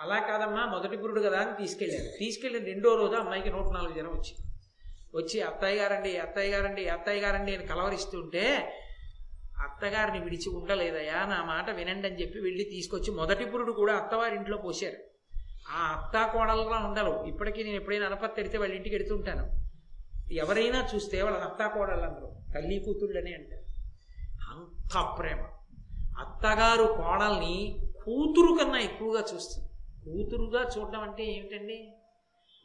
అలా కాదమ్మా మొదటి పురుడు కదా అని తీసుకెళ్ళారు. తీసుకెళ్ళిన రెండో రోజు అమ్మాయికి నూట నాలుగు జనం వచ్చింది వచ్చి అత్తయ్య గారండి అత్తయ్య గారండి అత్తయ్య గారండి అని కలవరిస్తుంటే అత్తగారిని విడిచి ఉండలేదయా నా మాట వినండి అని చెప్పి వెళ్ళి తీసుకొచ్చి మొదటి పురుడు కూడా అత్తవారింట్లో పోశారు. ఆ అత్త కోడలుగా ఉండరు. ఇప్పటికీ నేను ఎప్పుడైనా అనపత్తి ఎడితే వాళ్ళ ఇంటికి ఎడుతుంటాను ఎవరైనా చూస్తే వాళ్ళ అత్తా కోడళ్ళు అందరూ తల్లి కూతుళ్ళనే అంటారు. అంత ప్రేమ. అత్తగారు కోడల్ని కూతురు కన్నా ఎక్కువగా చూస్తుంది. కూతురుగా చూడడం అంటే ఏమిటండి?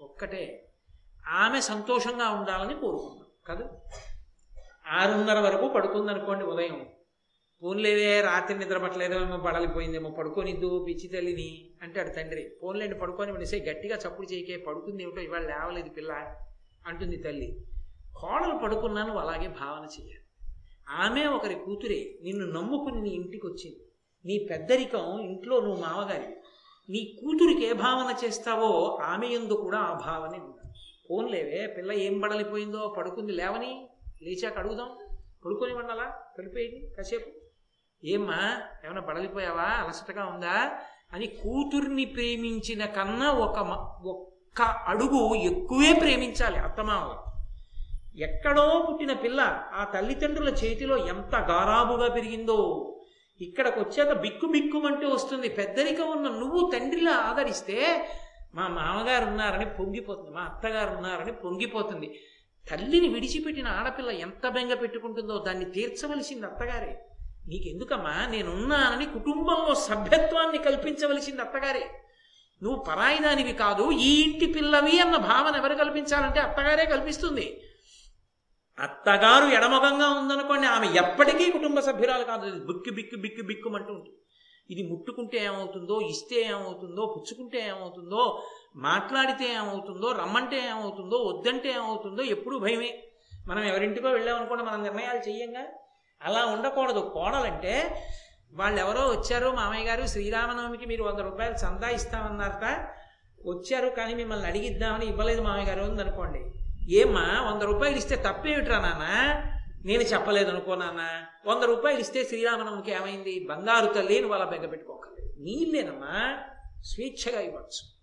ఒక్కటే. ఆమె సంతోషంగా ఉండాలని కోరుకున్నాం కదా? ఆరున్నర వరకు పడుకుంది అనుకోండి ఉదయం. పోన్లేవే రాత్రి నిద్ర పట్టలేదేమో బడలిపోయిందేమో పడుకోనిద్దు పిచ్చి తల్లిని అంటాడు తండ్రి. పోన్లేండి పడుకొని పడిసే గట్టిగా చప్పుడు చేయకే పడుకుంది ఏమిటో ఇవాళ లేవలేదు పిల్ల అంటుంది తల్లి. కోడలు పడుకున్నాను అలాగే భావన చేయాలి. ఆమె ఒకరి కూతురే నిన్ను నమ్ముకుని నీ ఇంటికి వచ్చింది నీ పెద్దరికం ఇంట్లో నువ్వు మావగారి నీ కూతురికి ఏ భావన చేస్తావో ఆమె ఎందు కూడా ఆ భావనే ఉండాలి ఫోన్లేవే పిల్ల ఏం బడలిపోయిందో పడుకుంది లేవని లేచాక అడుగుదాం. పడుకొని వండాలా పడిపోయింది కాసేపు. ఏమ్మా ఏమైనా బడలిపోయావా అలసటగా ఉందా అని కూతుర్ని ప్రేమించిన కన్నా ఒక మ- ఒక్క అడుగు ఎక్కువే ప్రేమించాలి అత్తమామలు. ఎక్కడో పుట్టిన పిల్ల ఆ తల్లిదండ్రుల చేతిలో ఎంత గారాబుగా పెరిగిందో. ఇక్కడికి వచ్చాక బిక్కు బిక్కుమంటూ వస్తుంది. పెద్దరికం ఉన్న నువ్వు తండ్రిలా ఆదరిస్తే మా మామగారు ఉన్నారని పొంగిపోతుంది మా అత్తగారు ఉన్నారని పొంగిపోతుంది. తల్లిని విడిచిపెట్టిన ఆడపిల్ల ఎంత బెంగ పెట్టుకుంటుందో దాన్ని తీర్చవలసింది అత్తగారే. నీకెందుకమ్మా? నేనున్నానని కుటుంబంలో సభ్యత్వాన్ని కల్పించవలసింది అత్తగారే. నువ్వు పరాయిదానివి కాదు ఈ ఇంటి పిల్లవి అన్న భావన ఎవరు కల్పించాలంటే అత్తగారే కల్పిస్తుంది. అత్తగారు ఎడమగంగా ఉందనుకోండి ఆమె ఎప్పటికీ కుటుంబ సభ్యురాలు కాదు. బిక్కు బిక్కు బిక్కు బిక్కుమంటూ ఉంటుంది. ఇది ముట్టుకుంటే ఏమవుతుందో ఇస్తే ఏమవుతుందో పుచ్చుకుంటే ఏమవుతుందో మాట్లాడితే ఏమవుతుందో రమ్మంటే ఏమవుతుందో వద్దంటే ఏమవుతుందో ఎప్పుడూ భయమే. మనం ఎవరింటికో వెళ్ళామనుకోండి మనం నిర్ణయాలు చెయ్యంగా. అలా ఉండకూడదు. కోడలంటే వాళ్ళు ఎవరో వచ్చారు మామయ్య గారు శ్రీరామనవమికి మీరు వంద రూపాయలు చందా ఇస్తామన్నారట. వచ్చారు కానీ మిమ్మల్ని అడిగిద్దామని ఇవ్వలేదు మామయ్య గారు ఉందనుకోండి ఏమ్మా వంద రూపాయలు ఇస్తే తప్పేమిట్రా నాన్న? నేను చెప్పలేదు అనుకో నాన్న. వంద రూపాయలు ఇస్తే శ్రీరామనవమికి ఏమైంది? బంగారు తల్లి వాళ్ళ బెంగ పెట్టుకోకలేదు నీళ్ళేనమ్మా స్వేచ్ఛగా ఇవ్వచ్చు.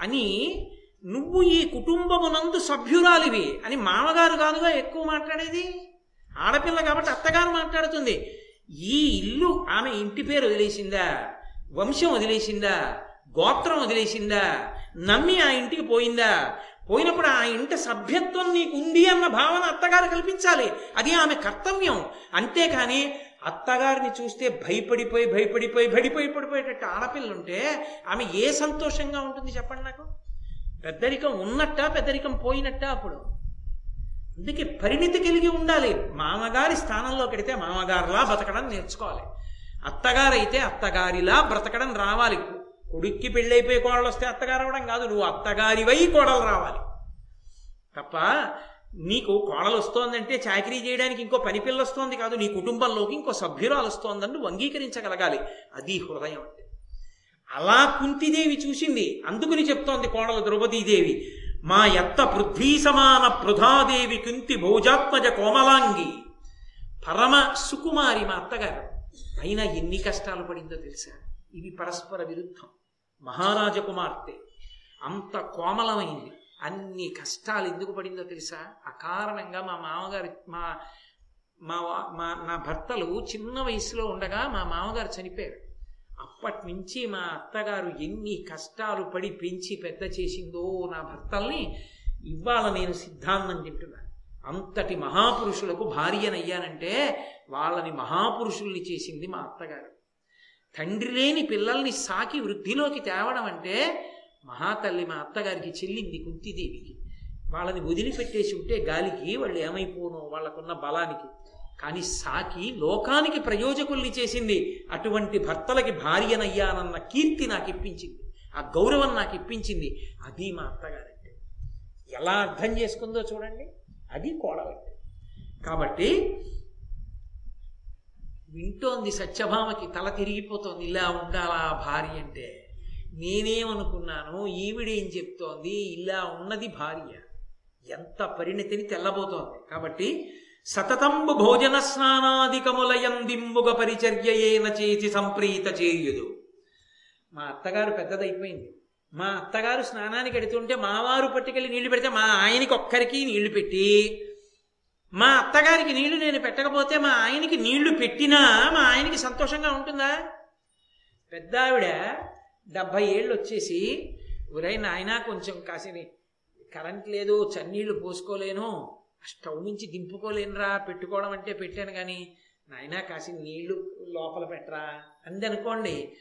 అని నువ్వు ఈ కుటుంబమునందు సభ్యురాలివి అని మామగారు కాదుగా ఎక్కువ మాట్లాడేది? ఆడపిల్ల కాబట్టి అత్తగారు మాట్లాడుతుంది. ఈ ఇల్లు ఆమె ఇంటి పేరు వదిలేసిందా? వంశం వదిలేసిందా? గోత్రం వదిలేసిందా? నమ్మి ఆ ఇంటికి పోయిందా? పోయినప్పుడు ఆ ఇంట సభ్యత్వం నీకు ఉంది అన్న భావన అత్తగారు కల్పించాలి. అది ఆమె కర్తవ్యం. అంతేకాని అత్తగారిని చూస్తే భయపడిపోయి భయపడిపోయి భయపడి పడిపోయేటట్టు ఆడపిల్లుంటే ఆమె ఏ సంతోషంగా ఉంటుంది చెప్పండి నాకు? పెద్దరికం ఉన్నట్ట పెద్దరికం పోయినట్ట అప్పుడు? అందుకే పరిణితి కలిగి ఉండాలి. మామగారి స్థానంలో కడితే మామగారిలా బతకడం నేర్చుకోవాలి. అత్తగారైతే అత్తగారిలా బ్రతకడం రావాలి. కొడుక్కి పెళ్ళైపోయి కోడలు వస్తే అత్తగారు అవ్వడం కాదు నువ్వు అత్తగారివై కోడలు రావాలి. తప్ప నీకు కోడలు వస్తోందంటే చాకరీ చేయడానికి ఇంకో పని పిల్ల వస్తోంది కాదు నీ కుటుంబంలోకి ఇంకో సభ్యురాలు వస్తోందని నువ్వు అంగీకరించగలగాలి. అది హృదయం అంటే. అలా కుంతిదేవి చూసింది. అందుకుని చెప్తోంది కోడలు ద్రౌపదీదేవి మా ఎత్త పృథ్వీ సమాన పృథాదేవి కుంతి భోజాత్మజ కోమలాంగి. పరమ సుకుమారి మా అత్తగారు. అయినా ఎన్ని కష్టాలు పడిందో తెలుసా? ఇవి పరస్పర విరుద్ధం. మహారాజ కుమార్తె అంత కోమలమైంది. అన్ని కష్టాలు ఎందుకు పడిందో తెలుసా? అకారణంగా మా మామగారి మా మా మా నా భర్తలు చిన్న వయసులో ఉండగా మా మామగారు చనిపోయారు. అప్పటి నుంచి మా అత్తగారు ఎన్ని కష్టాలు పడి పెంచి పెద్ద చేసిందో నా భర్తల్ని ఇవాళ నేను సిద్ధాంతం తింటున్నాను అంతటి మహాపురుషులకు భార్యనయ్యానంటే వాళ్ళని మహాపురుషుల్ని చేసింది మా అత్తగారు. తండ్రి లేని పిల్లల్ని సాకి వృద్ధిలోకి తేవడం అంటే మహాతల్లి మా అత్తగారికి చెల్లింది కుంతిదేవికి. వాళ్ళని వదిలిపెట్టేసి ఉంటే గాలికి వాళ్ళు ఏమైపోనో వాళ్ళకున్న బలానికి. కానీ సాకి లోకానికి ప్రయోజకుల్ని చేసింది అటువంటి భర్తలకి భార్యనయ్యానన్న కీర్తి నాకు ఇప్పించింది ఆ గౌరవం నాకు ఇప్పించింది అది మా అత్తగారంటే. ఎలా అర్థం చేసుకుందో చూడండి అది కోడలంటే. కాబట్టి వింటోంది సత్యభామకి తల తిరిగిపోతోంది ఇలా ఉండాలా భార్య అంటే. నేనేమనుకున్నాను ఈవిడేం చెప్తోంది ఇలా ఉన్నది భార్య. ఎంత పరిణతిని తెల్లబోతోంది. కాబట్టి సతతంబు భోజన స్నానాదికములయందింబుగ పరిచర్యయేన చేసి సంప్రీత చేయుదు. మా అత్తగారు పెద్దదైపోయింది. మా అత్తగారు స్నానానికి ఎడుతుంటే మావారు పట్టుకెళ్ళి నీళ్ళు పెడితే మా ఆయనకి ఒక్కరికి నీళ్ళు పెట్టి మా అత్తగారికి నీళ్ళు నేను పెట్టకపోతే మా ఆయనకి నీళ్ళు పెట్టినా మా ఆయనకి సంతోషంగా ఉంటుందా? పెద్ద ఆవిడ డెబ్భై ఏళ్ళు వచ్చేసి ఒరై నాయనా కొంచెం కాసిని కరెంట్ లేదు చన్నీళ్ళు పోసుకోలేను స్టవ్ నుంచి దింపుకోలేనురా పెట్టుకోవడం అంటే పెట్టాను కానీ నాయనా కాసిన నీళ్ళు లోపల పెట్టరా? అందనుకోండి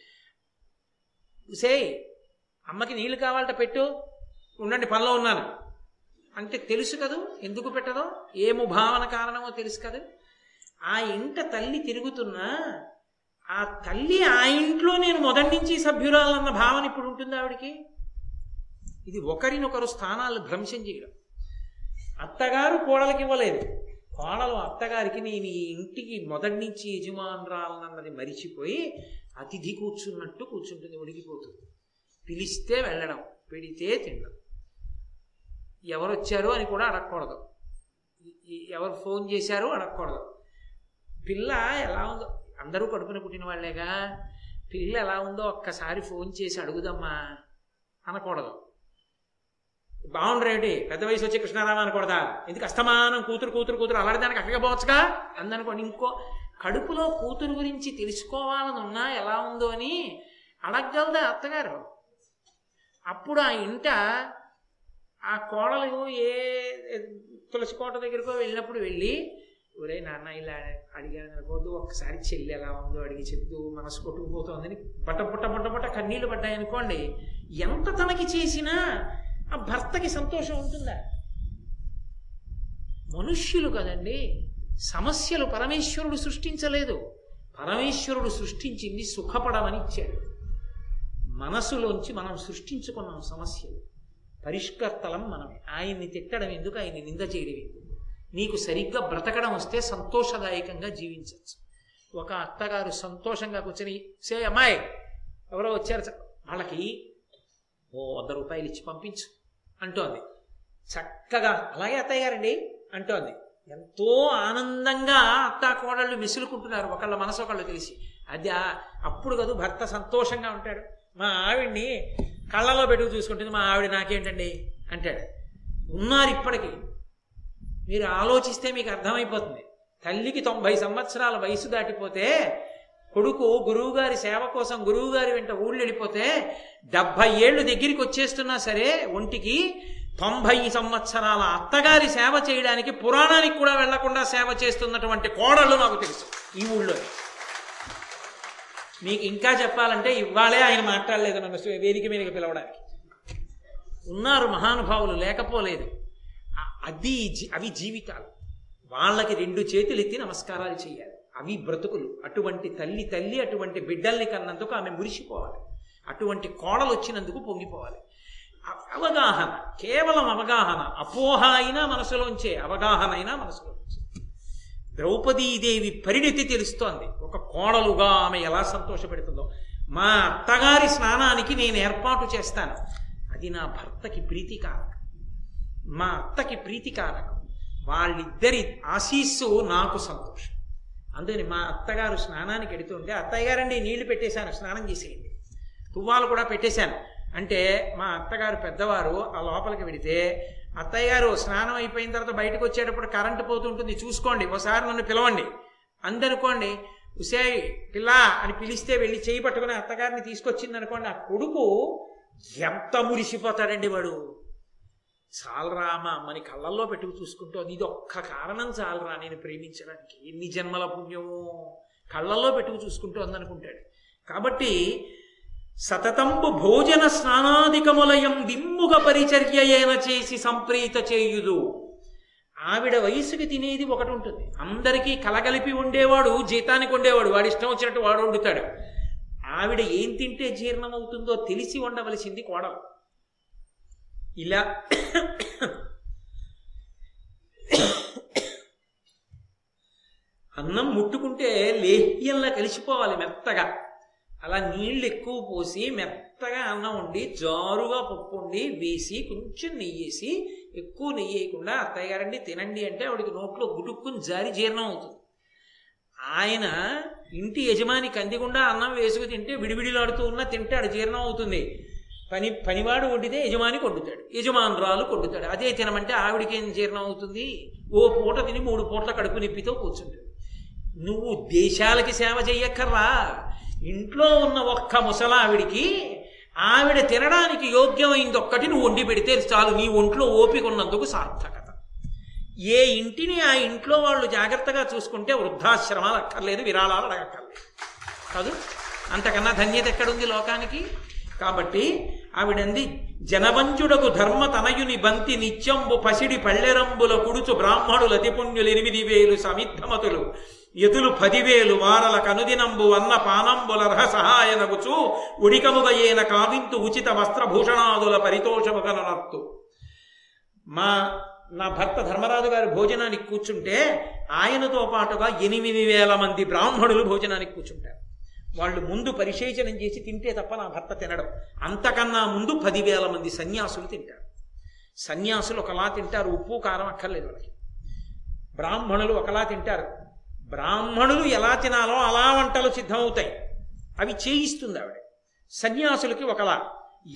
సే అమ్మకి నీళ్ళు కావాలట పెట్టు ఉండండి పనిలో ఉన్నాను. అంటే తెలుసు కదూ? ఎందుకు పెట్టదో? ఏము భావన కారణమో తెలుసు కదా? ఆ ఇంట తల్లి తిరుగుతున్నా ఆ తల్లి ఆ ఇంట్లో నేను మొదటి నుంచి సభ్యురాలన్న భావన ఇప్పుడు ఉంటుంది ఆవిడికి? ఇది ఒకరినొకరు స్థానాలు భ్రంశం చేయడం. అత్తగారు కోడలకి ఇవ్వలేదు కోడలు అత్తగారికి నేను ఈ ఇంటికి మొదటి నుంచి యజమానురాలన్నది మరిచిపోయి అతిథి కూర్చున్నట్టు కూర్చుంటుంది ఉడికిపోతుంది. పిలిస్తే వెళ్ళడం పెడితే తినడం. ఎవరు వచ్చారు అని కూడా అడగకూడదు. ఎవరు ఫోన్ చేశారు అడగకూడదు. పిల్ల ఎలా ఉందో అందరూ కడుపున పుట్టిన వాళ్ళేగా పిల్ల ఎలా ఉందో ఒక్కసారి ఫోన్ చేసి అడుగుదమ్మా అనకూడదు. బాగుండ్రేటి పెద్ద వయసు వచ్చి కృష్ణారామ అనకూడదా? ఎందుకు అస్తమానం కూతురు కూతురు కూతురు అలాంటి దానికి అక్కడికి పోవచ్చుగా? అందనుకోండి ఇంకో కడుపులో కూతురు గురించి తెలుసుకోవాలని ఉన్నా ఎలా ఉందో అని అడగగలదా అత్తగారు? అప్పుడు ఆ ఇంట ఆ కోడలు ఏ తులసి కోట దగ్గరకో వెళ్ళినప్పుడు వెళ్ళి ఒరే నాన్న ఇలా అడిగాను అనుకోవద్దు ఒక్కసారి చెల్లి ఎలా ఉందో అడిగి చెప్తూ మనసు కొట్టుకుపోతుందని బట్ట బుట్ట బుట్ట బుట్ట కన్నీళ్ళు పడ్డాయనుకోండి ఎంత తనకి చేసినా ఆ భర్తకి సంతోషం ఉంటుందా? మనుష్యులు కదండి సమస్యలు పరమేశ్వరుడు సృష్టించలేదు. పరమేశ్వరుడు సృష్టించింది సుఖపడమని ఇచ్చాడు మనసులోంచి మనం సృష్టించుకున్నాం సమస్యలు. పరిష్కర్తలం మనమే. ఆయన్ని తిట్టడం ఎందుకు? ఆయన్ని నింద చేయడం ఎందుకు? నీకు సరిగ్గా బ్రతకడం వస్తే సంతోషదాయకంగా జీవించవచ్చు ఒక అత్తగారు సంతోషంగా కూర్చొని సే అమ్మాయి ఎవరో వచ్చారు వాళ్ళకి ఓ వంద రూపాయలు ఇచ్చి పంపించు అంటోంది. చక్కగా అలాగే అత్తయ్య గారండి అంటోంది. ఎంతో ఆనందంగా అత్త కోడళ్ళు మిసులుకుంటున్నారు ఒకళ్ళ మనసు ఒకళ్ళు తెలిసి. అది అప్పుడు కదూ భర్త సంతోషంగా ఉంటాడు. మా ఆవిడ్ని కళ్ళలో పెట్టుకు చూసుకుంటుంది మా ఆవిడ నాకేంటండి? అంటాడు. ఉన్నారు ఇప్పటికీ. మీరు ఆలోచిస్తే మీకు అర్థమైపోతుంది. తల్లికి తొంభై సంవత్సరాల వయసు దాటిపోతే కొడుకు గురువుగారి సేవ కోసం గురువుగారి వెంట ఊళ్ళు వెళ్ళిపోతే డెబ్భై ఏళ్ళు దగ్గరికి వచ్చేస్తున్నా సరే ఒంటికి తొంభై సంవత్సరాల అత్తగారి సేవ చేయడానికి పురాణానికి కూడా వెళ్ళకుండా సేవ చేస్తున్నటువంటి కోడళ్ళు నాకు తెలుసు ఈ ఊళ్ళో మీకు ఇంకా చెప్పాలంటే ఇవాళే ఆయన మాట్లాడలేదు నన్ను వేదిక మీదకి పిలవడానికి. ఉన్నారు మహానుభావులు లేకపోలేదు. అది అవి జీవితాలు. వాళ్ళకి రెండు చేతులు ఎత్తి నమస్కారాలు చేయాలి. అవి బ్రతుకులు. అటువంటి తల్లి తల్లి అటువంటి బిడ్డల్ని కన్నందుకు ఆమె మురిసిపోవాలి. అటువంటి కోడలు వచ్చినందుకు పొంగిపోవాలి. అవగాహన కేవలం అవగాహన. అపోహ అయినా మనసులోంచే అవగాహన అయినా మనసులోంచే. ద్రౌపదీదేవి పరిణితి తెలుస్తోంది. ఒక కోడలుగా ఆమె ఎలా సంతోషపెడుతుందో. మా అత్తగారి స్నానానికి నేను ఏర్పాటు చేస్తాను. అది నా భర్తకి ప్రీతికారకం. మా అత్తకి ప్రీతికారకం. వాళ్ళిద్దరి ఆశీస్సు నాకు సంతోషం. అందుకని మా అత్తగారు స్నానానికి వెడుతుంటే అత్తయ్య గారండి నీళ్ళు పెట్టేశాను స్నానం చేసేయండి. తువ్వాలు కూడా పెట్టేశాను. అంటే మా అత్తగారు పెద్దవారు ఆ లోపలికి వెడితే అత్తయ్య గారు స్నానం అయిపోయిన తర్వాత బయటకు వచ్చేటప్పుడు కరెంటు పోతుంటుంది చూసుకోండి ఒకసారి నన్ను పిలవండి. అందనుకోండి ఉసే పిల్ల అని పిలిస్తే వెళ్ళి చేయి పట్టుకుని అత్తగారిని తీసుకొచ్చింది అనుకోండి ఆ కొడుకు ఎంత మురిసిపోతాడండి వాడు. చాలరా మా అమ్మని కళ్ళల్లో పెట్టుకు చూసుకుంటోంది ఇది ఒక్క కారణం చాలరా నేను ప్రేమించడానికి. ఎన్ని జన్మల పుణ్యమో కళ్ళల్లో పెట్టుకు చూసుకుంటూ అందనుకుంటాడు. కాబట్టి సతతంబు భోజన స్నానాధికములయం దిమ్ముగ పరిచర్యయన చేసి సంప్రీత చేయుదు. ఆవిడ వయసుకి తినేది ఒకటి ఉంటుంది అందరికీ కలగలిపి ఉండేవాడు జీతానికి ఉండేవాడు వాడి ఇష్టం వచ్చినట్టు వాడు వండుతాడు. ఆవిడ ఏం తింటే జీర్ణమవుతుందో తెలిసి ఉండవలసింది కోడలు. ఇలా అన్నం ముట్టుకుంటే లేహ్యంలా కలిసిపోవాలి మెత్తగా. అలా నీళ్ళు ఎక్కువ పోసి మెత్తగా అన్నం వండి జారుగా పప్పు వండి వేసి కొంచెం నెయ్యేసి ఎక్కువ నెయ్యి వేయకుండా అత్తయ్య గారండి తినండి అంటే ఆవిడికి నోట్లో గుడుక్కుని జారి జీర్ణం అవుతుంది. ఆయన ఇంటి యజమాని కందిగుండా అన్నం వేసుకు తింటే విడివిడిలాడుతూ ఉన్నా తింటాడు జీర్ణం అవుతుంది. పని పనివాడు వండితే యజమాని కొట్టుతాడు యజమానురాలు కొట్టుతాడు అదే తినమంటే ఆవిడికి ఏం జీర్ణం అవుతుంది? ఓ పూట తిని మూడు పూటల కడుపు నొప్పితో కూర్చుంటాడు నువ్వు దేశాలకి సేవ చెయ్యక్కర్రా. ఇంట్లో ఉన్న ఒక్క ముసలావిడికి ఆవిడ తినడానికి యోగ్యమైంది ఒక్కటి నువ్వు వండి పెడితే చాలు. నీ ఒంట్లో ఓపిక ఉన్నందుకు సార్థకత. ఏ ఇంటిని ఆ ఇంట్లో వాళ్ళు జాగ్రత్తగా చూసుకుంటే వృద్ధాశ్రమాలు అక్కర్లేదు విరాళాలు అడగక్కర్లేదు. కాదు? అంతకన్నా ధన్యత ఎక్కడుంది లోకానికి? కాబట్టి ఆవిడంది జనవంచుడకు ధర్మ తనయుని బంతి నిత్యంబు పసిడి పళ్ళెరంబుల కుడుచు బ్రాహ్మణుల అతిపుణ్యులు ఎనిమిది వేలు సమిద్ధమతులు. ఎదులు పదివేలు వారల కనుదినంబు అన్న పానంబుల రహ సహాయనగుచు ఉడికముగయేన కావింతు ఉచిత వస్త్రభూషణాదుల పరితోషము పరితోషముగనర్తు మా నా భర్త ధర్మరాజు గారి భోజనానికి కూర్చుంటే ఆయనతో పాటుగా ఎనిమిది వేల మంది బ్రాహ్మణులు భోజనానికి కూర్చుంటారు. వాళ్ళు ముందు పరిశేచనం చేసి తింటే తప్ప నా భర్త తినడం. అంతకన్నా ముందు పదివేల మంది సన్యాసులు తింటారు. సన్యాసులు ఒకలా తింటారు ఉప్పు కారం అక్కర్లేదు వాళ్ళకి. బ్రాహ్మణులు ఒకలా తింటారు. బ్రాహ్మణులు ఎలా తినాలో అలా వంటలు సిద్ధమవుతాయి. అవి చేయిస్తుంది ఆవిడ. సన్యాసులకి ఒకలా.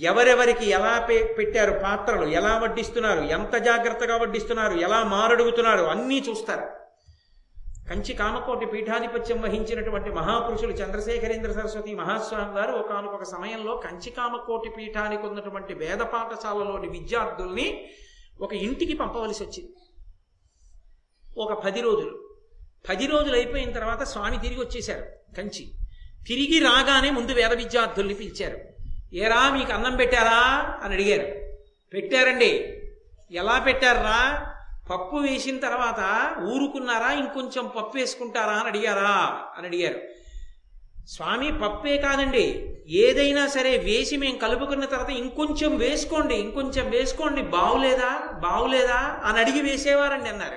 ఎవరెవరికి ఎలా పే పెట్టారు పాత్రలు ఎలా వడ్డిస్తున్నారు ఎంత జాగ్రత్తగా వడ్డిస్తున్నారు ఎలా మారడుగుతున్నారు అన్నీ చూస్తారు. కంచి కామకోటి పీఠాధిపత్యం వహించినటువంటి మహాపురుషులు చంద్రశేఖరేంద్ర సరస్వతి మహాస్వామి గారు ఒకనొక సమయంలో కంచి కామకోటి పీఠానికి ఉన్నటువంటి వేద పాఠశాలలోని విద్యార్థుల్ని ఒక ఇంటికి పంపవలసి వచ్చింది. ఒక పది రోజులు. పది రోజులు అయిపోయిన తర్వాత స్వామి తిరిగి వచ్చేశారు కంచి. తిరిగి రాగానే ముందు వేద విద్యార్థుల్ని పిలిచారు. ఏరా మీకు అన్నం పెట్టారా? అని అడిగారు. పెట్టారండి. ఎలా పెట్టారా పప్పు వేసిన తర్వాత ఊరుకున్నారా? ఇంకొంచెం పప్పు వేసుకుంటారా అని అడిగారా? అని అడిగారు. స్వామి పప్పే కాదండి. ఏదైనా సరే వేసి మేము కలుపుకున్న తర్వాత ఇంకొంచెం వేసుకోండి ఇంకొంచెం వేసుకోండి. బావులేదా? బావులేదా? అని అడిగి వేసేవారండి అన్నారు.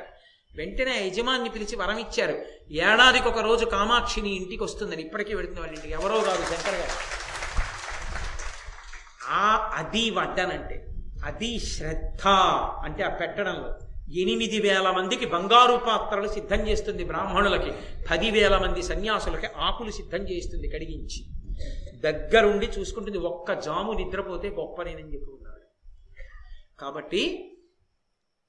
వెంటనే యజమాన్ని పిలిచి వరం ఇచ్చారు. ఏడాదికి ఒక రోజు కామాక్షిని ఇంటికి వస్తుందని ఇప్పటికీ వెళుతుంది వాళ్ళ ఇంటికి. ఎవరో కాదు శంకర్ గారు. ఆ అది వడ్డనంటే అది శ్రద్ధ అంటే ఆ పెట్టడంలో ఎనిమిది వేల మందికి బంగారు పాత్రలు సిద్ధం చేస్తుంది బ్రాహ్మణులకి. పదివేల మంది సన్యాసులకి ఆకులు సిద్ధం చేస్తుంది కడిగించి. దగ్గరుండి చూసుకుంటుంది ఒక్క జాము నిద్రపోతే గొప్పనేనని చెప్పి ఉన్నాడు. కాబట్టి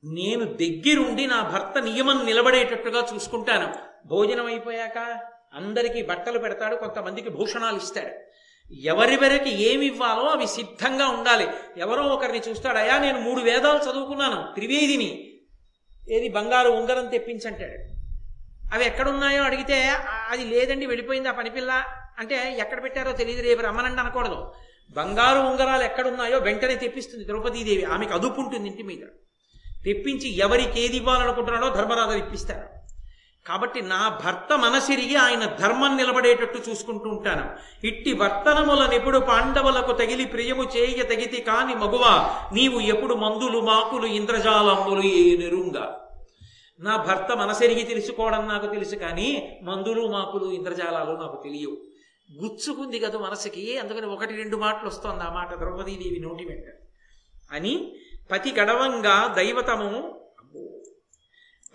నేను దగ్గరుండి నా భర్త నియమం నిలబడేటట్టుగా చూసుకుంటాను. భోజనం అయిపోయాక అందరికీ బట్టలు పెడతాడు కొంతమందికి భూషణాలు ఇస్తాడు. ఎవరివరికి ఏమి ఇవ్వాలో అవి సిద్ధంగా ఉండాలి. ఎవరో ఒకరిని చూస్తాడు అయా నేను మూడు వేదాలు చదువుకున్నాను త్రివేదిని ఏది బంగారు ఉంగరం తెప్పించంటాడు. అవి ఎక్కడున్నాయో అడిగితే అది లేదండి వెళ్ళిపోయింది ఆ పనిపిల్ల అంటే ఎక్కడ పెట్టారో తెలియదు రేపు రమ్మనండి అనకూడదు. బంగారు ఉంగరాలు ఎక్కడున్నాయో వెంటనే తెప్పిస్తుంది ద్రౌపదీదేవి. ఆమెకు అదుపు ఉంటుంది ఇంటి మీద. తెప్పించి ఎవరికి ఏది ఇవ్వాలనుకుంటున్నాడో ధర్మరాజు ఇప్పిస్తారు కాబట్టి నా భర్త మనసిరిగి ఆయన ధర్మం నిలబడేటట్టు చూసుకుంటూ ఉంటాను. ఇట్టి వర్తనముల నిపుడు పాండవులకు తగిలి ప్రియము చేయ తగితి కాని మగువ నీవు ఎప్పుడు మందులు మాకులు ఇంద్రజాలములు ఏ నెరుంగా? నా భర్త మనసెరిగి తెలుసుకోవడం నాకు తెలుసు కానీ మందులు మాకులు ఇంద్రజాలాలు నాకు తెలియవు. గుచ్చుకుంది కదా మనసుకి అందుకని ఒకటి రెండు మాటలు వస్తోంది ఆ మాట ద్రౌపదీదేవి నోటి వెంట. అని పతి గడవంగా దైవతము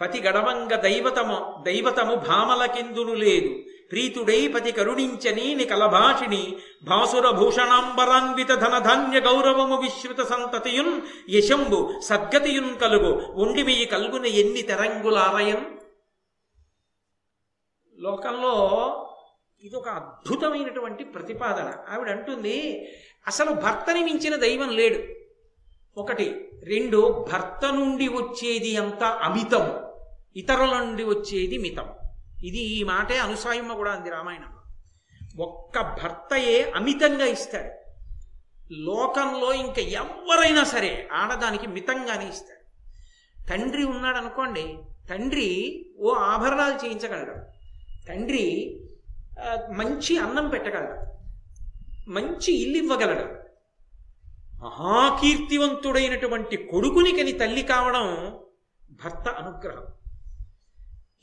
పతి గడవంగ దైవతము దైవతము భామలకెందును లేదు. ప్రీతుడై పతి కరుణించని కలభాషిణి భాసుర భూషణాంబరాన్విత ధనధాన్య గౌరవము విశ్రుత సంతతియున్ యశంబు సద్గతియున్ కలుగు. ఉండిమియి కలుగున ఎన్ని తెరంగులారయన్ లోకంలో ఇది ఒక అద్భుతమైనటువంటి ప్రతిపాదన. ఆవిడ అంటుంది అసలు భర్తని మించిన దైవం లేడు. ఒకటి రెండు భర్త నుండి వచ్చేది అంత అమితం ఇతరుల నుండి వచ్చేది మితం. ఇది ఈ మాటే అనుసాయమ్మ కూడా అంది రామాయణంలో ఒక్క భర్తయే అమితంగా ఇస్తాడు. లోకంలో ఇంకా ఎవరైనా సరే ఆడదానికి మితంగానే ఇస్తాడు. తండ్రి ఉన్నాడు అనుకోండి తండ్రి ఓ ఆభరణాలు చేయించగలడు. తండ్రి మంచి అన్నం పెట్టగలడు. మంచి ఇల్లు ఇవ్వగలడు. మహాకీర్తివంతుడైనటువంటి కొడుకుని కని తల్లి కావడం భర్త అనుగ్రహం.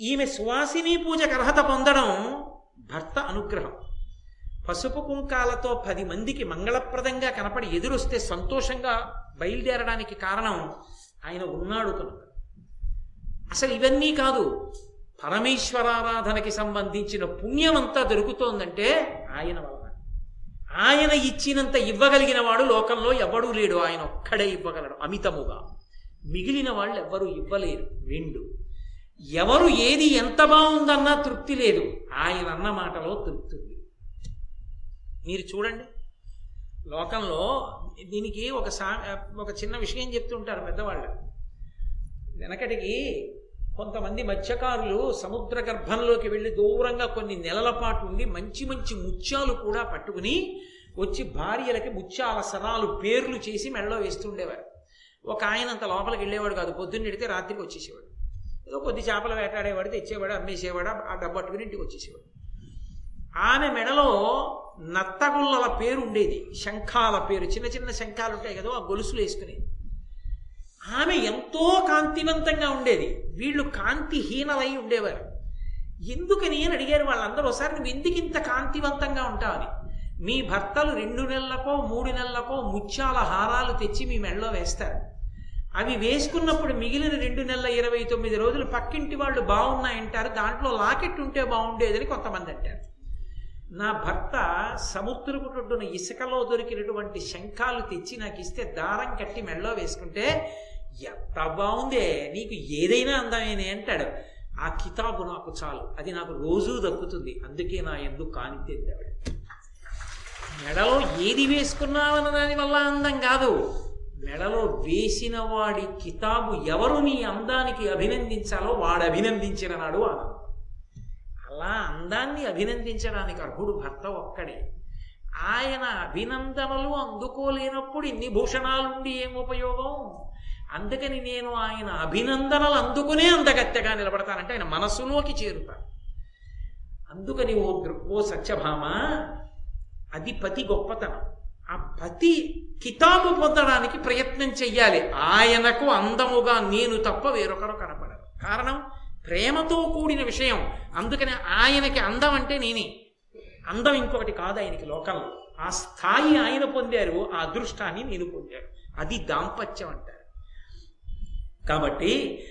ఈమె సువాసిని పూజకు అర్హత పొందడం భర్త అనుగ్రహం. పసుపు కుంకాలతో పది మందికి మంగళప్రదంగా కనపడి ఎదురొస్తే సంతోషంగా బయలుదేరడానికి కారణం ఆయన ఉన్నాడు కనుక. అసలు ఇవన్నీ కాదు పరమేశ్వరారాధనకి సంబంధించిన పుణ్యమంతా దొరుకుతోందంటే ఆయన వలన. ఆయన ఇచ్చినంత ఇవ్వగలిగిన వాడు లోకంలో ఎవడూ లేడు. ఆయన ఒక్కడే ఇవ్వగలడు అమితముగా. మిగిలిన వాళ్ళు ఎవ్వరూ ఇవ్వలేరు. రెండు ఎవరు ఏది ఎంత బాగుందన్నా తృప్తి లేదు. ఆయన అన్న మాటలో తృప్తి ఉంది. మీరు చూడండి. లోకంలో దీనికి ఒక సా ఒక చిన్న విషయం చెప్తుంటారు పెద్దవాళ్ళు. వెనకటికి కొంతమంది మత్స్యకారులు సముద్ర గర్భంలోకి వెళ్ళి దూరంగా కొన్ని నెలల పాటు ఉండి మంచి మంచి ముత్యాలు కూడా పట్టుకుని వచ్చి భార్యలకి ముత్యాల సరాలు పేర్లు చేసి మెడలో వేస్తుండేవారు ఒక ఆయన అంత లోపలికి వెళ్ళేవాడు కాదు. పొద్దున్న ఎడితే రాత్రికి వచ్చేసేవాడు. ఏదో కొద్ది చేపలు వేటాడేవాడు తెచ్చేవాడు అమ్మేసేవాడు ఆ డబ్బు పట్టుకుని ఇంటికి వచ్చేసేవాడు. ఆమె మెడలో నత్తగుల్లల పేరు ఉండేది శంఖాల పేరు చిన్న చిన్న శంఖాలు ఉంటాయి కదా ఆ గొలుసులు వేసుకునేది ఆమె ఎంతో కాంతివంతంగా ఉండేది వీళ్ళు కాంతిహీనలై ఉండేవారు. ఎందుకని అని అడిగారు వాళ్ళందరూ ఒకసారి నువ్వు ఎందుకు ఇంత కాంతివంతంగా ఉంటావని మీ భర్తలు రెండు నెలలకో మూడు నెలలకో ముత్యాల హారాలు తెచ్చి మీ మెడలో వేస్తారు. అవి వేసుకున్నప్పుడు మిగిలిన రెండు నెలల ఇరవై తొమ్మిది రోజులు పక్కింటి వాళ్ళు బాగున్నాయంటారు దాంట్లో లాకెట్ ఉంటే బాగుండేదని కొంతమంది అంటారు. నా భర్త సముద్రపు టొడ్డున ఇసుకలో దొరికినటువంటి శంఖాలు తెచ్చి నాకు ఇస్తే దారం కట్టి మెడలో వేసుకుంటే ఎంత బాగుందే నీకు ఏదైనా అందమేనే అంటాడు. ఆ కితాబు నాకు చాలు అది నాకు రోజూ దక్కుతుంది అందుకే నా ఎందుకు ఆవిడ. మెడలో ఏది వేసుకున్నావన్న దాని వల్ల అందం కాదు. మెడలో వేసిన వాడి కితాబు ఎవరు నీ అందానికి అభినందించాలో వాడు అభినందించిన నాడు ఆనందం. అలా అందాన్ని అభినందించడానికి అర్హుడు భర్త ఒక్కడే. ఆయన అభినందనలు అందుకోలేనప్పుడు ఇన్ని భూషణాలుండి ఏం ఉపయోగం? అందుకని నేను ఆయన అభినందనలు అందుకునే అందగత్తెగా నిలబడతానంటే ఆయన మనస్సులోకి చేరుతాను అందుకని ఓ ఓ సత్యభామ అది పతి గొప్పతనం. ఆ పతి కితాబు పొందడానికి ప్రయత్నం చెయ్యాలి. ఆయనకు అందముగా నేను తప్ప వేరొకరు కనపడరు. కారణం ప్రేమతో కూడిన విషయం. అందుకని ఆయనకి అందం అంటే నేనే. అందం ఇంకొకటి కాదు ఆయనకి లోకంలో. ఆ స్థాయి ఆయన పొందారు ఆ అదృష్టాన్ని నేను పొందాను. అది దాంపత్యం అంటారు. కాబట్టి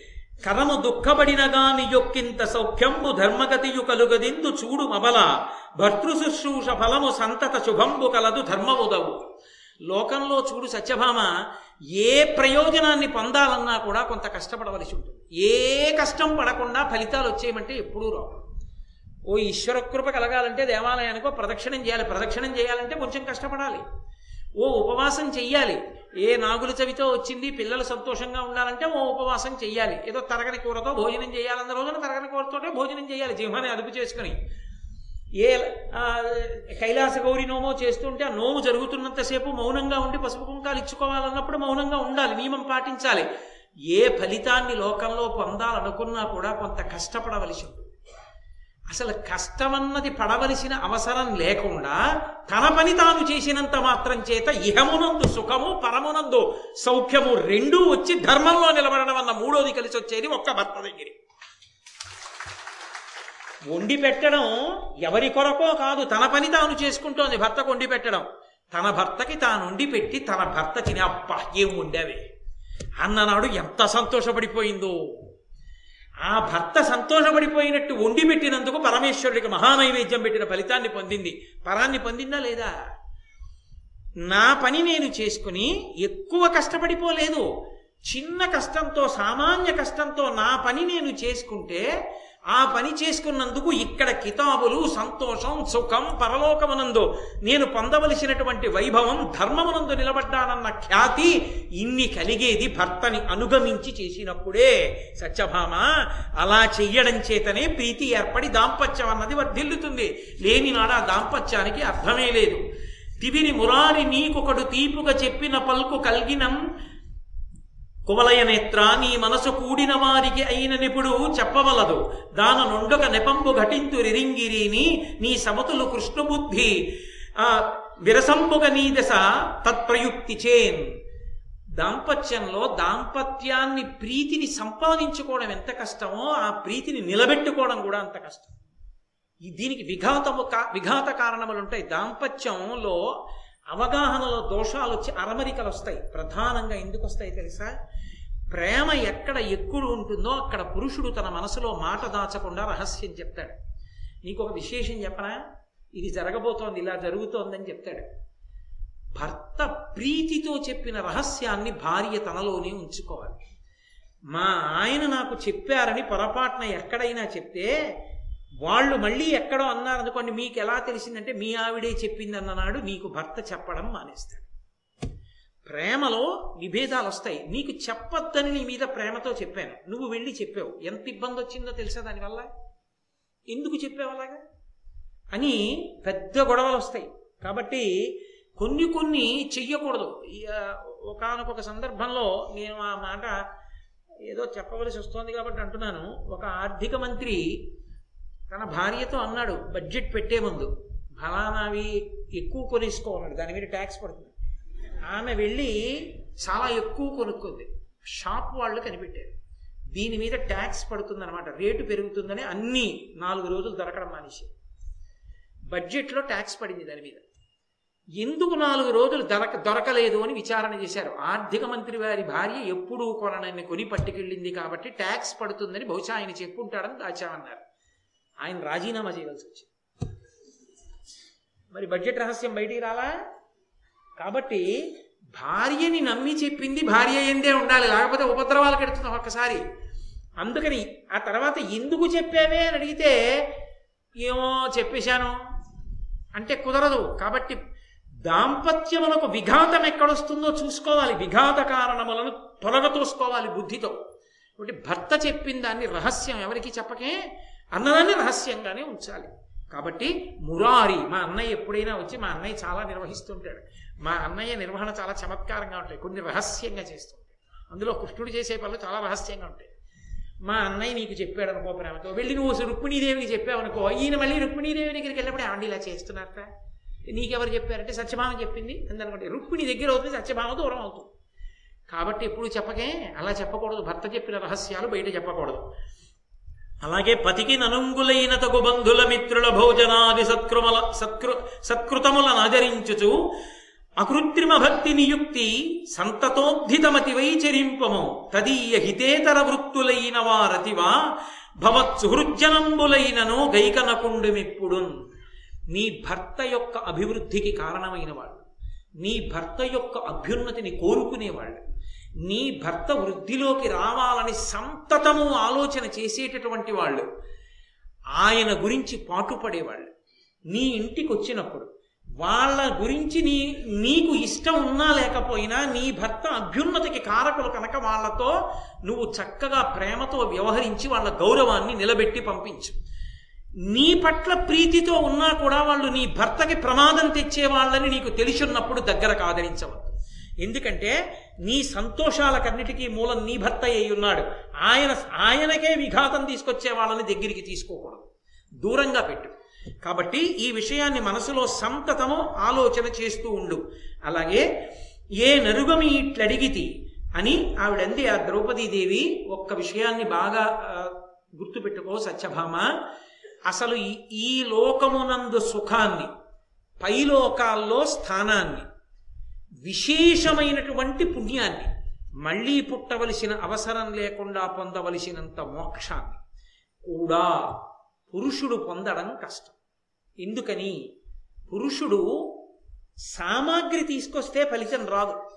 కరము దుఃఖపడినగాని యొక్కింత సౌఖ్యంబు ధర్మగతియు కలుగదిందు చూడు మబల భర్తృశుశ్రూష ఫలము సంతత శుభంబు కలదు ధర్మముదవు. లోకంలో చూడు సత్యభామ ఏ ప్రయోజనాన్ని పొందాలన్నా కూడా కొంత కష్టపడవలసి ఉంటుంది. ఏ కష్టం పడకుండా ఫలితాలు వచ్చేయమంటే ఎప్పుడూ రావు. ఓ ఈశ్వర కృప కలగాలంటే దేవాలయానికో ప్రదక్షిణం చేయాలి. ప్రదక్షిణం చేయాలంటే కొంచెం కష్టపడాలి. ఓ ఉపవాసం చెయ్యాలి. ఏ నాగుల చవితో వచ్చింది పిల్లలు సంతోషంగా ఉండాలంటే ఓ ఉపవాసం చేయాలి ఏదో తరగని కూరతో భోజనం చేయాలన్న రోజున తరగని కూరతోటే భోజనం చేయాలి జిహ్మని అదుపు చేసుకుని. ఏ కైలాస గౌరి నోమో చేస్తుంటే ఆ నోము జరుగుతున్నంతసేపు మౌనంగా ఉండి పసుపు కుంకాలు ఇచ్చుకోవాలన్నప్పుడు మౌనంగా ఉండాలి నియమం పాటించాలి. ఏ ఫలితాన్ని లోకంలో పొందాలనుకున్నా కూడా కొంత కష్టపడవలసి ఉంటుంది. అసలు కష్టమన్నది పడవలసిన అవసరం లేకుండా తన పని తాను చేసినంత మాత్రం చేత ఇహమునందు సుఖము పరమునందు సౌఖ్యము రెండూ వచ్చి ధర్మంలో నిలబడడం అన్న మూడోది కలిసి వచ్చేది ఒక్క భర్త దగ్గర. వండి పెట్టడం ఎవరి కొరకో కాదు తన పని తాను చేసుకుంటోంది భర్తకు వండి పెట్టడం. తన భర్తకి తాను వండి పెట్టి తన భర్త తిని అబ్బా ఏం వండావే? అన్ననాడు ఎంత సంతోషపడిపోయిందో. ఆ భర్త సంతోషపడిపోయినట్టు వండి పెట్టినందుకు పరమేశ్వరుడికి మహానైవేద్యం పెట్టిన ఫలితాన్ని పొందింది. పరాన్ని పొందిందా లేదా? నా పని నేను చేసుకుని ఎక్కువ కష్టపడిపోలేదు. చిన్న కష్టంతో సామాన్య కష్టంతో నా పని నేను చేసుకుంటే ఆ పని చేసుకున్నందుకు ఇక్కడ కితాబులు సంతోషం సుఖం పరలోకమునందు. నేను పొందవలసినటువంటి వైభవం ధర్మమునందు నిలబడ్డానన్న ఖ్యాతి ఇన్ని కలిగేది భర్తని అనుగమించి చేసినప్పుడే. సత్యభామ అలా చెయ్యడం చేతనే ప్రీతి ఏర్పడి దాంపత్యం అన్నది వర్ధిల్లుతుంది. లేని నాడు ఆ దాంపత్యానికి అర్థమే లేదు. తివిని మురారి నీకొకడు తీపుగా చెప్పిన పల్కు కల్గినం కువలయ నేత్ర నీ మనసు కూడిన వారికి అయిన నిపుడు చెప్పవలదు. దాన నుండొక నెపంబు ఘటింతు రిరింగిరిని నీ సమతులు కృష్ణబుద్ధి ఆ విరసంబుగ నీ దశ తత్ప్రయుక్తి చేన్. దాంపత్యంలో దాంపత్యాన్ని ప్రీతిని సంపాదించుకోవడం ఎంత కష్టమో ఆ ప్రీతిని నిలబెట్టుకోవడం కూడా అంత కష్టం. దీనికి విఘాతము కా విఘాత కారణములు ఉంటాయి దాంపత్యంలో అవగాహనలో దోషాలు వచ్చి అరమరికలు వస్తాయి. ప్రధానంగా ఎందుకు వస్తాయి తెలుసా? ప్రేమ ఎక్కడ ఎక్కువ ఉంటుందో అక్కడ పురుషుడు తన మనసులో మాట దాచకుండా రహస్యం చెప్తాడు. నీకు ఒక విశేషం చెప్పనా? ఇది జరగబోతోంది ఇలా జరుగుతోందని చెప్తాడు. భర్త ప్రీతితో చెప్పిన రహస్యాన్ని భార్య తనలోనే ఉంచుకోవాలి. మా ఆయన నాకు చెప్పారని పొరపాటున ఎక్కడైనా చెప్తే వాళ్ళు మళ్ళీ ఎక్కడో అన్నారు అనుకోండి మీకు ఎలా తెలిసిందంటే మీ ఆవిడే చెప్పింది అన్ననాడు నీకు భర్త చెప్పడం మానేస్తాడు. ప్రేమలో విభేదాలు వస్తాయి నీకు చెప్పొద్దని నీ మీద ప్రేమతో చెప్పాను. నువ్వు వెళ్ళి చెప్పావు. ఎంత ఇబ్బంది వచ్చిందో తెలుసా దానివల్ల ఎందుకు చెప్పావు అలాగా? అని పెద్ద గొడవలు వస్తాయి కాబట్టి కొన్ని కొన్ని చెయ్యకూడదు. ఒకనొక సందర్భంలో నేను ఆ మాట ఏదో చెప్పవలసి వస్తోంది కాబట్టి అంటున్నాను. ఒక ఆర్థిక మంత్రి తన భార్యతో అన్నాడు బడ్జెట్ పెట్టే ముందు ఫలానావి ఎక్కువ కొనేసుకోమన్నాడు దాని మీద ట్యాక్స్ పడుతుంది. ఆమె వెళ్ళి చాలా ఎక్కువ కొనుక్కుంది. షాప్ వాళ్ళు కనిపెట్టారు. దీని మీద ట్యాక్స్ పడుతుంది అనమాట రేటు పెరుగుతుందని అన్ని నాలుగు రోజులు దొరకడం మానేసి. బడ్జెట్లో ట్యాక్స్ పడింది దాని మీద. ఎందుకు నాలుగు రోజులు దొరక దొరకలేదు అని విచారణ చేశారు. ఆర్థిక మంత్రి వారి భార్య ఎప్పుడూ కొననని కొని పట్టుకెళ్ళింది కాబట్టి ట్యాక్స్ పడుతుందని బహుశా ఆయన చెప్పుంటాడని దాచామన్నారు ఆయన రాజీనామా చేయవలసి వచ్చింది. మరి బడ్జెట్ రహస్యం బయటికి రాలా? కాబట్టి భార్యని నమ్మి చెప్పింది భార్య ఎందే ఉండాలి లేకపోతే ఉపద్రవాలు కడుతున్నాం ఒక్కసారి. అందుకని ఆ తర్వాత ఎందుకు చెప్పావే అని అడిగితే ఏమో చెప్పేశాను. అంటే కుదరదు. కాబట్టి దాంపత్యములకు విఘాతం ఎక్కడొస్తుందో చూసుకోవాలి. విఘాత కారణములను తొలగతోసుకోవాలి బుద్ధితో. కాబట్టి భర్త చెప్పిన దాన్ని రహస్యం ఎవరికి చెప్పకే. అన్నదాన్ని రహస్యంగానే ఉంచాలి. కాబట్టి మురారి మా అన్నయ్య ఎప్పుడైనా వచ్చి మా అన్నయ్య చాలా నిర్వహిస్తుంటాడు. మా అన్నయ్య నిర్వహణ చాలా చమత్కారంగా ఉంటాయి కొన్ని రహస్యంగా చేస్తుంటాయి. అందులో కృష్ణుడు చేసే పనులు చాలా రహస్యంగా ఉంటాయి. మా అన్నయ్య నీకు చెప్పాడు అనుకో ప్రేమతో వెళ్ళి నువ్వు రుక్మిణీదేవికి చెప్పావు అనుకో ఈయన మళ్ళీ రుక్మిణీదేవి దగ్గరికి వెళ్ళినప్పుడు ఆండి ఇలా చేస్తున్నారట? నీకెవరు చెప్పారంటే సత్యభామ చెప్పింది. అందనుకుంటే రుక్మిణి దగ్గర అవుతుంది సత్యభామ దూరం అవుతుంది. కాబట్టి ఎప్పుడు చెప్పకే అలా చెప్పకూడదు. భర్త చెప్పిన రహస్యాలు బయట చెప్పకూడదు. అలాగే పతికి ననుంగులైన తగు బంధుల మిత్రుల భోజనాది సత్కృమల సత్కృ సత్కృతములను ఆచరించుచు అకృత్రిమ భక్తి నియుక్తి సంతతోద్ధితమతి వైచరింపము. తదీయ హితేతర వృత్తులైన వారతివా భవత్సుహృజ్జనంబులైనను గైకనకుండుమిప్పుడున్. నీ భర్త యొక్క అభివృద్ధికి కారణమైన వాళ్ళు నీ భర్త యొక్క అభ్యున్నతిని కోరుకునేవాళ్ళు నీ భర్త వృద్ధిలోకి రావాలని సంతతము ఆలోచన చేసేటటువంటి వాళ్ళు ఆయన గురించి పాటుపడేవాళ్ళు. నీ ఇంటికి వచ్చినప్పుడు వాళ్ళ గురించి నీ నీకు ఇష్టం ఉన్నా లేకపోయినా నీ భర్త అభ్యున్నతికి కారకులు కనుక వాళ్ళతో నువ్వు చక్కగా ప్రేమతో వ్యవహరించి వాళ్ళ గౌరవాన్ని నిలబెట్టి పంపించు. నీ పట్ల ప్రీతితో ఉన్నా కూడా వాళ్ళు నీ భర్తకి ప్రమాదం తెచ్చే వాళ్ళని నీకు తెలిసిన్నప్పుడు దగ్గర కాదరించవద్దు. ఎందుకంటే నీ సంతోషాలకన్నిటికీ మూలం నీ భర్త అయి ఉన్నాడు. ఆయన ఆయనకే విఘాతం తీసుకొచ్చే వాళ్ళని దగ్గరికి తీసుకోకూడదు. దూరంగా పెట్టు. కాబట్టి ఈ విషయాన్ని మనసులో సంతతము ఆలోచన చేస్తూ ఉండు. అలాగే ఏ నరుగమి ఇట్లడిగితి అని ఆవిడంది ఆ ద్రౌపదీదేవి ఒక్క విషయాన్ని బాగా గుర్తుపెట్టుకో సత్యభామ. అసలు ఈ లోకమునందు సుఖాన్ని పైలోకాల్లో స్థానాన్ని విశేషమైనటువంటి పుణ్యాన్ని మళ్ళీ పుట్టవలసిన అవసరం లేకుండా పొందవలసినంత మోక్షాన్ని కూడా పురుషుడు పొందడం కష్టం. ఎందుకని? పురుషుడు సామాగ్రి తీసుకొస్తే ఫలితం రాదు.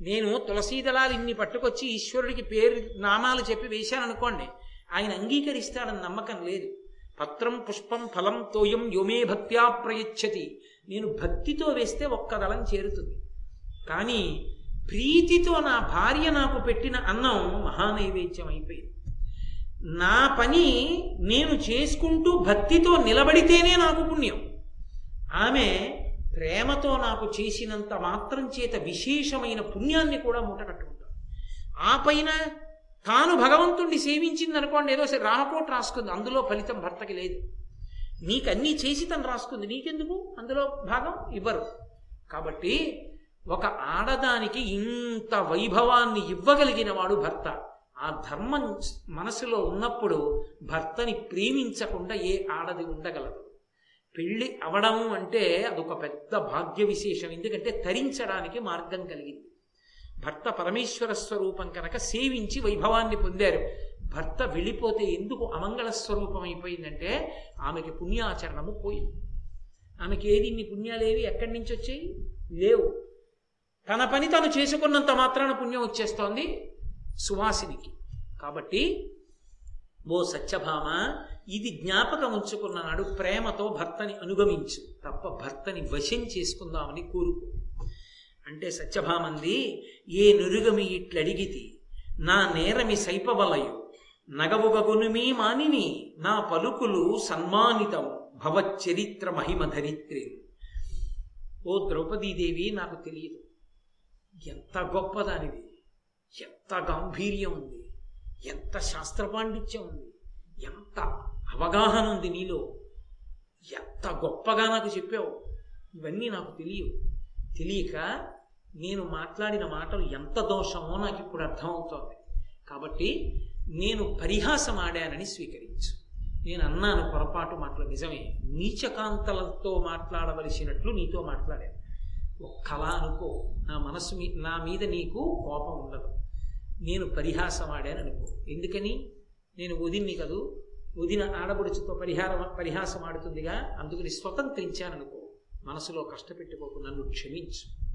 నేను తులసీదళాలు ఇన్ని పట్టుకొచ్చి ఈశ్వరుడికి పేరు నామాలు చెప్పి వేశాను అనుకోండి ఆయన అంగీకరిస్తాడని నమ్మకం లేదు. పత్రం పుష్పం ఫలం తోయం యోమే భక్త్యా ప్రయచ్చతి. నేను భక్తితో వేస్తే ఒక్క దళం చేరుతుంది. కానీ ప్రీతితో నా భార్య నాకు పెట్టిన అన్నం మహానైవేద్యం అయిపోయింది. నా పని నేను చేసుకుంటూ భక్తితో నిలబడితేనే నాకు పుణ్యం. ఆమె ప్రేమతో నాకు చేసినంత మాత్రం చేత విశేషమైన పుణ్యాన్ని కూడా మూటకట్టుకుంటాను ఆ పైన తాను భగవంతుణ్ణి సేవించింది అనుకోండి ఏదో రామకోట రాసుకుంది అందులో ఫలితం భర్తకి లేదు. నీకన్నీ చేసి తను రాసుకుంది నీకెందుకు? అందులో భాగం ఇవ్వరు. కాబట్టి ఒక ఆడదానికి ఇంత వైభవాన్ని ఇవ్వగలిగిన వాడు భర్త. ఆ ధర్మం మనసులో ఉన్నప్పుడు భర్తని ప్రేమించకుండా ఏ ఆడది ఉండగలదు. పెళ్ళి అవడం అంటే అదొక పెద్ద భాగ్య విశేషం ఎందుకంటే తరించడానికి మార్గం కలిగింది. భర్త పరమేశ్వర స్వరూపం కనుక సేవించి వైభవాన్ని పొందారు. భర్త వెళ్ళిపోతే ఎందుకు అమంగళ స్వరూపం అయిపోయిందంటే ఆమెకి పుణ్యాచరణము పోయింది. ఆమెకి ఏది ఇన్ని పుణ్యాలేవి ఎక్కడి నుంచి వచ్చాయి? లేవు. తన పని తను చేసుకున్నంత మాత్రాన పుణ్యం వచ్చేస్తోంది సువాసినికి. కాబట్టి ఓ సత్యభామ ఇది జ్ఞాపకం ఉంచుకున్నాడు ప్రేమతో భర్తని అనుగమించు. తప్ప భర్తని వశం చేసుకుందామని కోరుకో. అంటే సత్యభామంది ఏ నురుగమి ఇట్లడిగితి నా నేరమి సైపవలయు నగవుగగునుమీ మానిని నా పలుకులు సన్మానితం భవచ్చరిత్ర మహిమ ధరిత్రి. ఓ ద్రౌపదీదేవి నాకు తెలియదు. ఎంత గొప్పదానిది? ఎంత గాంభీర్యం ఉంది? ఎంత శాస్త్ర పాండిత్యం ఉంది? ఎంత అవగాహన ఉంది నీలో? ఎంత గొప్పగా నాకు చెప్పావు? ఇవన్నీ నాకు తెలియవు. తెలియక నేను మాట్లాడిన మాటలు ఎంత దోషమో నాకు ఇప్పుడు అర్థమవుతోంది. కాబట్టి నేను పరిహాసం ఆడానని స్వీకరించు. నేను అన్నాను పొరపాటు మాటలు నిజమే. నీచకాంతలతో మాట్లాడవలసినట్లు నీతో మాట్లాడాను. ఒక్కలా అనుకో. నా మనసు మీ నా మీద నీకు కోపం ఉండదు. నేను పరిహాసం ఆడాను అనుకో. ఎందుకని? నేను వదిన్ని కదూ. వదిన ఆడబడుచుతో పరిహారం పరిహాసం ఆడుతుందిగా అందుకని స్వతంత్రించాననుకో మనసులో కష్టపెట్టుకోకు నన్ను క్షమించు.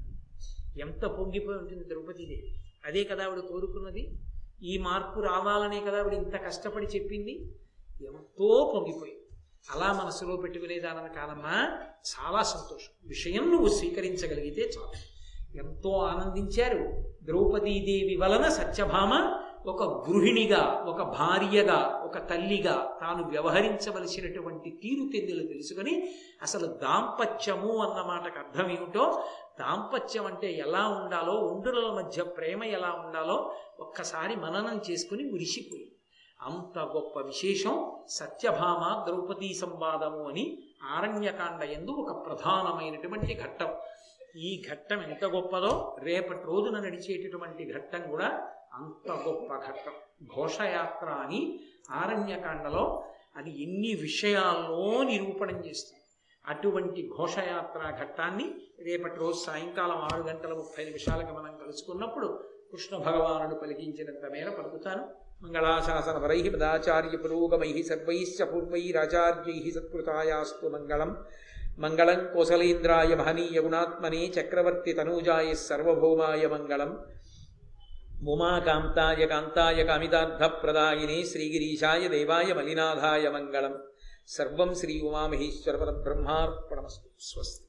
ఎంత పొంగిపోయి ఉంటుంది ద్రౌపదీదేవి అదే కదా ఆవిడ కోరుకున్నది? ఈ మార్పు రావాలనే కదా ఆవిడ ఇంత కష్టపడి చెప్పింది? ఎంతో పొంగిపోయింది అలా మనసులో పెట్టుకునేదానన్న కాదమ్మా చాలా సంతోషం. విషయం నువ్వు స్వీకరించగలిగితే చాలు. ఎంతో ఆనందించారు. ద్రౌపదీదేవి వలన సత్యభామ ఒక గృహిణిగా ఒక భార్యగా ఒక తల్లిగా తాను వ్యవహరించవలసినటువంటి తీరుతెన్నులు తెలుసుకొని అసలు దాంపత్యము అన్న మాటకు అర్థం ఏమిటో దాంపత్యం అంటే ఎలా ఉండాలో ఒండుల మధ్య ప్రేమ ఎలా ఉండాలో ఒక్కసారి మననం చేసుకుని మురిసిపోయింది అంత గొప్ప విశేషం సత్యభామ ద్రౌపదీ సంవాదము అని ఆరణ్యకాండ ఎందు ఒక ప్రధానమైనటువంటి ఘట్టం. ఈ ఘట్టం ఎంత గొప్పదో రేపటి రోజున నడిచేటటువంటి ఘట్టం కూడా అంత గొప్ప ఘట్టం. ఘోషయాత్ర అని ఆరణ్యకాండలో అది ఎన్ని విషయాల్లో నిరూపణం చేస్తుంది. అటువంటి ఘోషయాత్ర ఘట్టాన్ని రేపటి రోజు సాయంకాలం ఆరు గంటల ముప్పై నిమిషాలకి మనం కలుసుకున్నప్పుడు కృష్ణ భగవానుడు పలికించినంత మేర పలుకుతాను. మంగళాశాసన వరై పదాచార్య పురోగమై సర్వైశ్చ పూర్వైరాచార్యై సత్కృతాయాస్తు మంగళం. మంగళం కోసలేంద్రాయ మహనీయ గుణాత్మనే చక్రవర్తి తనూజాయ సర్వభౌమాయ మంగళం. ఉమాకాంతాయ కాంతాయ కామితార్థప్రదాయినే శ్రీగిరీశాయ దేవాయ మలినాథాయ మంగళం. సర్వం శ్రీ ఉమామహేశ్వర పరబ్రహ్మార్పణమస్తు. స్వస్తి.